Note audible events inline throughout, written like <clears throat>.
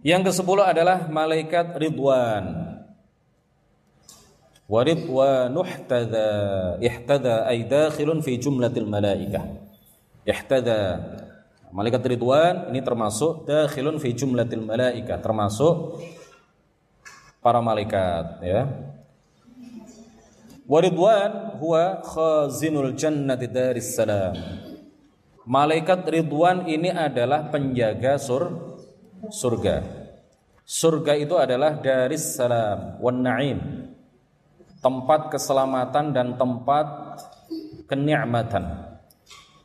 Yang ke-10 adalah malaikat Ridwan. Wa ridwanuh ihtada ihtada ay dakhilun fi jumlatil malaikah. Ihtada Malaikat Ridwan ini termasuk dakhilun fi jumlatil malaikah, termasuk para malaikat ya. Wa Ridwan huwa khazinul jannati daris salam. Malaikat Ridwan ini adalah penjaga sur surga. Surga itu adalah daris salam wan na'im. Tempat keselamatan dan tempat kenikmatan.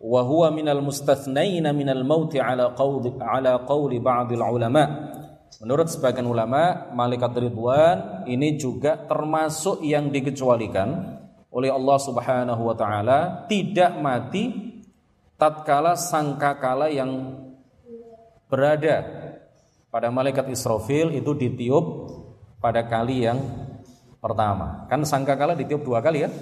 Wa huwa minal mustathnaina minal mauti ala qawli ala qawli ba'dil ulama. Menurut sebagian ulama, malaikat Ridwan ini juga termasuk yang dikecualikan oleh Allah Subhanahu wa taala tidak mati tatkala sangkakala yang berada pada malaikat Israfil itu ditiup pada kali yang pertama. Kan sangkakala ditiup dua kali ya?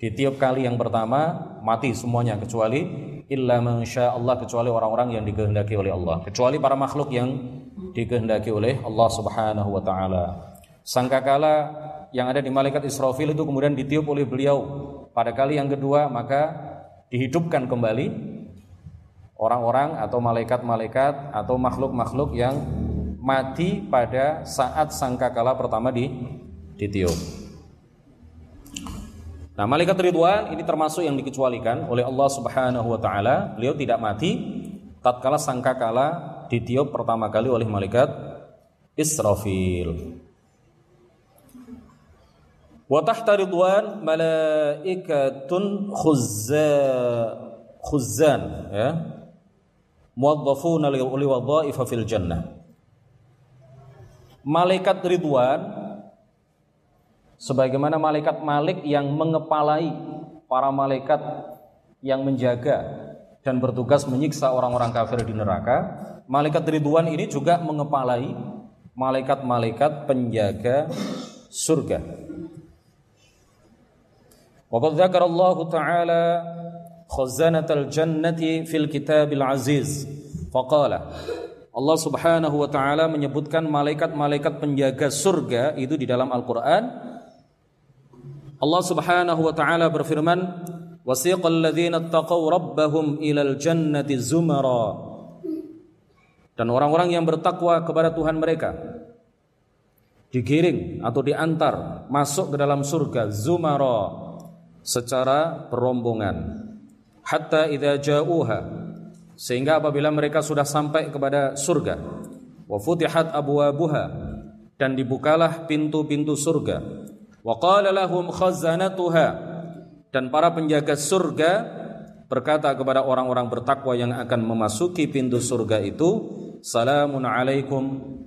Ditiup kali yang pertama mati semuanya kecuali illa mansya Allah kecuali orang-orang yang dikehendaki oleh Allah, kecuali para makhluk yang dikehendaki oleh Allah Subhanahu wa taala. Sangkakala yang ada di malaikat Israfil itu kemudian ditiup oleh beliau pada kali yang kedua maka dihidupkan kembali orang-orang atau malaikat-malaikat atau makhluk-makhluk yang mati pada saat sangkakala pertama di ditiup. Nah, malaikat Ridwan ini termasuk yang dikecualikan oleh Allah Subhanahu wa taala. Beliau tidak mati tatkala sangkakala ditiup pertama kali oleh malaikat Israfil. Wa tahta Ridwan malaikatun khuzzan ya muwaddafuna liwadhaifa fil jannah. Malaikat Ridwan sebagaimana malaikat Malik yang mengepalai para malaikat yang menjaga dan bertugas menyiksa orang-orang kafir di neraka, malaikat Ridwan ini juga mengepalai malaikat-malaikat penjaga surga. Waqad dzakara Allah Ta'ala khazanatal jannati fil kitabil aziz. Faqala Allah Subhanahu wa taala menyebutkan malaikat-malaikat penjaga surga itu di dalam Al-Qur'an. Allah Subhanahu wa taala berfirman wasiqal ladzina taqaw rabbahum ilal jannati zumara. Dan orang-orang yang bertakwa kepada Tuhan mereka digiring atau diantar masuk ke dalam surga zumara secara berombongan hatta idza ja'uha. Sehingga apabila mereka sudah sampai kepada surga wa futihat abwabuha dan dibukalah pintu-pintu surga. Wa qala lahum khazanatuha. Dan para penjaga surga berkata kepada orang-orang bertakwa yang akan memasuki pintu surga itu salamun alaikum.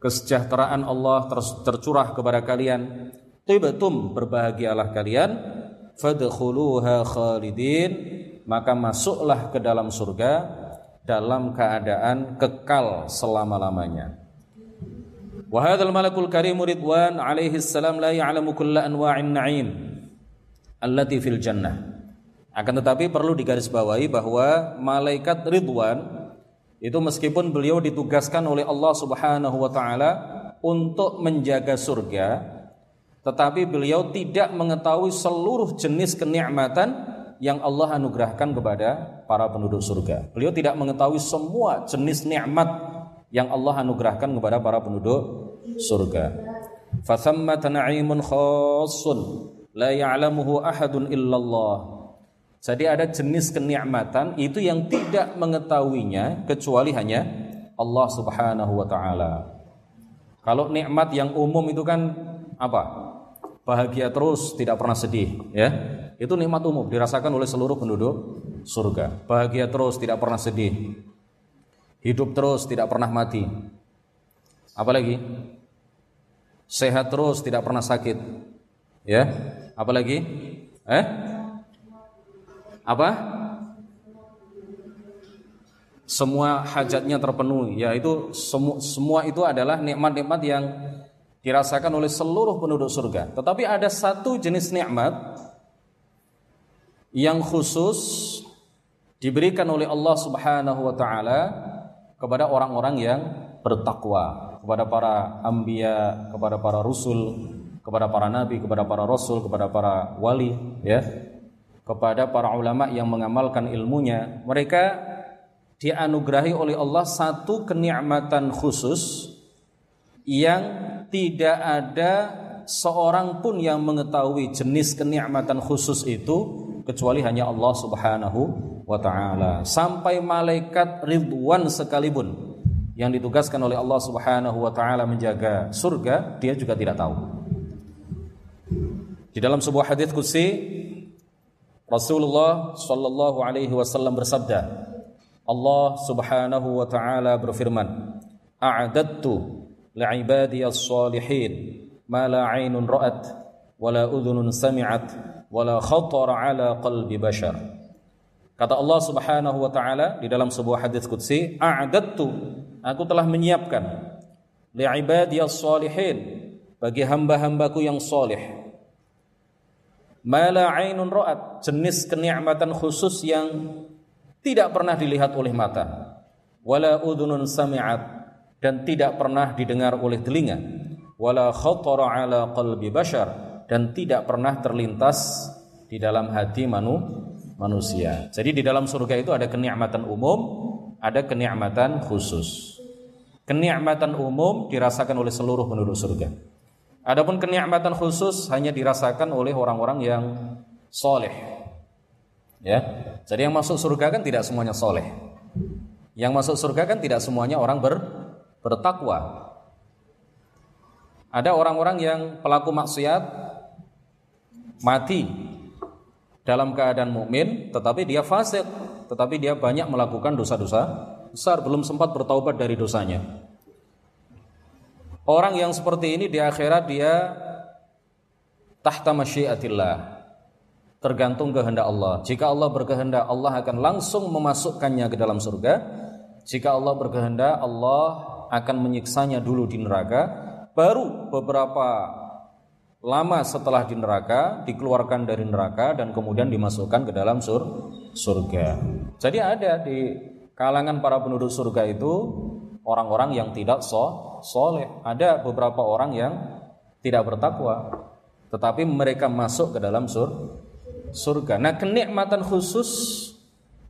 Kesejahteraan Allah tercurah kepada kalian. Tibatum berbahagialah kalian. Fadkhuluha khalidin maka masuklah ke dalam surga dalam keadaan kekal selama-lamanya. Wa malakul karim ridwan alaihi salam la ya'lamu kulla anwa'in na'im allati fil jannah. Akan tetapi perlu digarisbawahi bahwa malaikat Ridwan itu meskipun beliau ditugaskan oleh Allah Subhanahu wa taala untuk menjaga surga, tetapi beliau tidak mengetahui seluruh jenis kenikmatan yang Allah anugerahkan kepada para penduduk surga. Beliau tidak mengetahui semua jenis nikmat yang Allah anugerahkan kepada para penduduk surga. Khassun la ya'lamuhu ahadun illallah. Jadi ada jenis kenikmatan itu yang tidak mengetahuinya kecuali hanya Allah Subhanahu wa taala. Kalau nikmat yang umum itu kan apa? Bahagia terus, tidak pernah sedih, ya itu nikmat umum dirasakan oleh seluruh penduduk surga. Bahagia terus, tidak pernah sedih. Hidup terus, tidak pernah mati. Apalagi? Sehat terus, tidak pernah sakit. Ya? Apalagi? Eh? Apa? Semua hajatnya terpenuhi. Ya, itu semua semua itu adalah nikmat-nikmat yang dirasakan oleh seluruh penduduk surga. Tetapi ada satu jenis nikmat yang khusus diberikan oleh Allah Subhanahu wa taala kepada orang-orang yang bertakwa kepada para ambia, kepada para rasul, kepada para nabi, kepada para rasul, kepada para wali, ya, kepada para ulama yang mengamalkan ilmunya. Mereka dianugerahi oleh Allah satu kenikmatan khusus yang tidak ada seorang pun yang mengetahui jenis kenikmatan khusus itu kecuali hanya Allah Subhanahu wa taala. Sampai malaikat ridwan sekalipun yang ditugaskan oleh Allah Subhanahu wa taala menjaga surga, dia juga tidak tahu. Di dalam sebuah hadis qudsi Rasulullah sallallahu alaihi wasallam bersabda, Allah Subhanahu wa taala berfirman, "A'adattu li'ibadiyas salihin ma la 'ainun ra'at wa la udhunun sami'at wa la khatara 'ala qalbi bashar." Kata Allah Subhanahu wa taala di dalam sebuah hadis qudsi, "A'adattu, aku telah menyiapkan li'ibadiyas salihin bagi hamba-hambaku yang soleh ma la 'ainun ra'at, jenis kenikmatan khusus yang tidak pernah dilihat oleh mata. Wala udhunun sami'at dan tidak pernah didengar oleh telinga. Wala khatara ala qalbi bashar dan tidak pernah terlintas di dalam hati manu, manusia. Jadi di dalam surga itu ada kenikmatan umum, ada kenikmatan khusus. Kenikmatan umum dirasakan oleh seluruh penduduk surga. Adapun kenikmatan khusus hanya dirasakan oleh orang-orang yang soleh. Ya, jadi yang masuk surga kan tidak semuanya soleh. Yang masuk surga kan tidak semuanya orang ber, bertakwa. Ada orang-orang yang pelaku maksiat mati dalam keadaan mukmin, tetapi dia fasik, tetapi dia banyak melakukan dosa-dosa besar, belum sempat bertaubat dari dosanya. Orang yang seperti ini di akhirat dia tahta masyiatillah. Tergantung kehendak Allah. Jika Allah berkehendak, Allah akan langsung memasukkannya ke dalam surga. Jika Allah berkehendak, Allah akan menyiksanya dulu di neraka, baru beberapa lama setelah di neraka dikeluarkan dari neraka dan kemudian dimasukkan ke dalam sur surga. Jadi ada di kalangan para penduduk surga itu orang-orang yang tidak so soleh. Ada beberapa orang yang tidak bertakwa, tetapi mereka masuk ke dalam sur surga. Nah kenikmatan khusus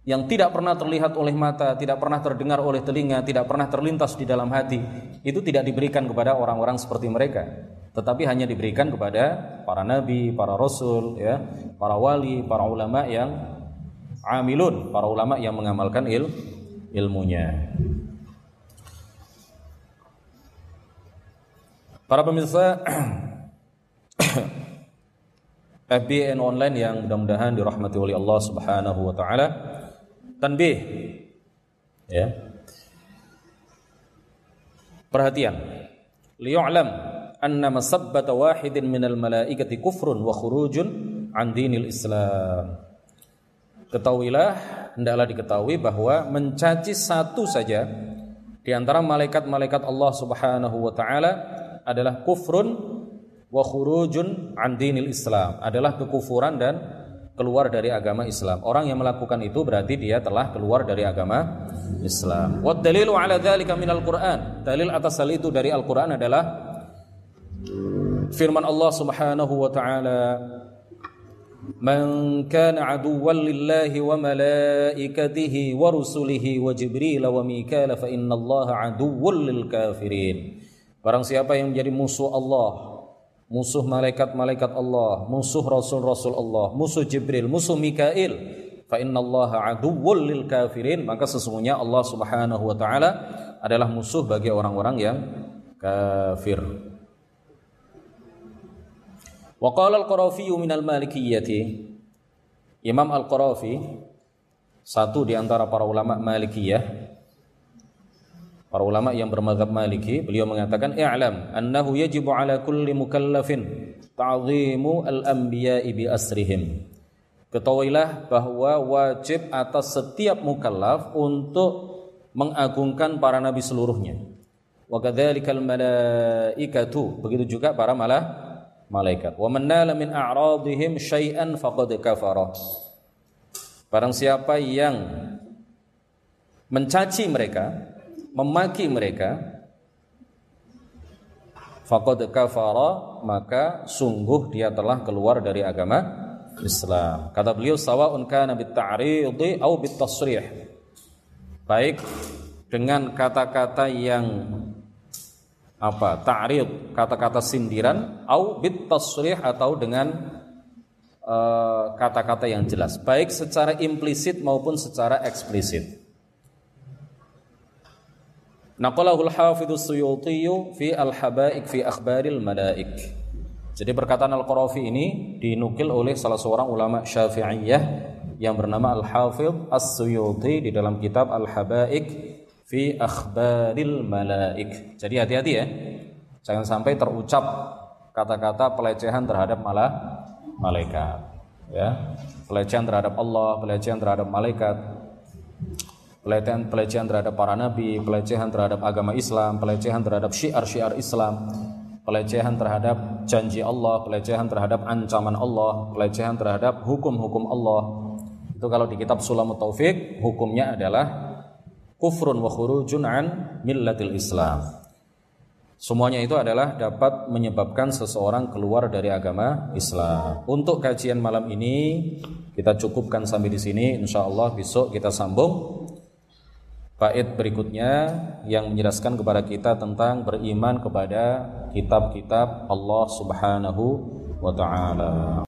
yang tidak pernah terlihat oleh mata, tidak pernah terdengar oleh telinga, tidak pernah terlintas di dalam hati, itu tidak diberikan kepada orang-orang seperti mereka, tetapi hanya diberikan kepada para nabi, para rasul, ya, para wali, para ulama yang amilun, para ulama yang mengamalkan il, ilmunya. Para pemirsa <clears throat> FBN online yang mudah-mudahan dirahmati oleh Allah Subhanahu wa taala. Tanbih. Ya. Perhatian. Liya'lam anna masabbata wahidin minal malaikati kufrun wa khurujun an dinil islam ketahuilah hendaklah diketahui bahwa mencaci satu saja di antara malaikat-malaikat Allah Subhanahu wa taala adalah kufrun wa khurujun an dinil islam adalah kekufuran dan keluar dari agama Islam. Orang yang melakukan itu berarti dia telah keluar dari agama Islam. Wa dalilu ala dzalika minal Qur'an. Dalil atas hal itu dari Al-Qur'an adalah firman Allah Subhanahu wa taala Man kana aduwwan lillahi wa malaikatihi wa rusulihi wa Jibril wa Mikal fa innallaha aduwwun lil kafirin. Barang siapa yang menjadi musuh Allah musuh malaikat-malaikat Allah, musuh rasul-rasul Allah, musuh Jibril, musuh Mikail, fa innallaha aduwwul lil kafirin, maka sesungguhnya Allah Subhanahu wa taala adalah musuh bagi orang-orang yang kafir. Wa qala al-Qarafi min al-Malikiyyati Imam Al-Qarafi satu di antara para ulama Malikiyah para ulama yang bermadzhab Maliki beliau mengatakan i'lam annahu yajibu ala kulli mukallafin ta'zimu al-anbiya'i bi asrihim. Ketahuilah bahwa wajib atas setiap mukallaf untuk mengagungkan para nabi seluruhnya. Wa kadzalikal malaikatu begitu juga para malah malaikat wa man nala min a'radihim syai'an faqad kafara barang siapa yang mencaci mereka memaki mereka faqad kafara maka sungguh dia telah keluar dari agama Islam. Kata beliau sawa'un kana bit ta'ridi au bit tasrih. Baik dengan kata-kata yang apa? Ta'rid, kata-kata sindiran au bit tasrih atau dengan eh, kata-kata uh, yang jelas, baik secara implisit maupun secara eksplisit. Naqalahu al-Hafidhu Suyuti fi Al-Habaik fi Akhbaril Malaik. Jadi perkataan Al-Qarafi ini dinukil oleh salah seorang ulama Syafi'iyah yang bernama Al-Hafidh As-Suyuti di dalam kitab Al-Habaik fi Akhbaril Malaik. Jadi hati-hati ya. Jangan sampai terucap kata-kata pelecehan terhadap malah malaikat. Ya. Pelecehan terhadap Allah, pelecehan terhadap malaikat pelecehan pelecehan terhadap para nabi, pelecehan terhadap agama Islam, pelecehan terhadap syiar-syiar Islam, pelecehan terhadap janji Allah, pelecehan terhadap ancaman Allah, pelecehan terhadap hukum-hukum Allah. Itu kalau di kitab Sulamut Taufik hukumnya adalah kufrun wa khurujun an millatil Islam. Semuanya itu adalah dapat menyebabkan seseorang keluar dari agama Islam. Untuk kajian malam ini kita cukupkan sampai di sini. Insya Allah besok kita sambung bait berikutnya yang menjelaskan kepada kita tentang beriman kepada kitab-kitab Allah Subhanahu wa taala.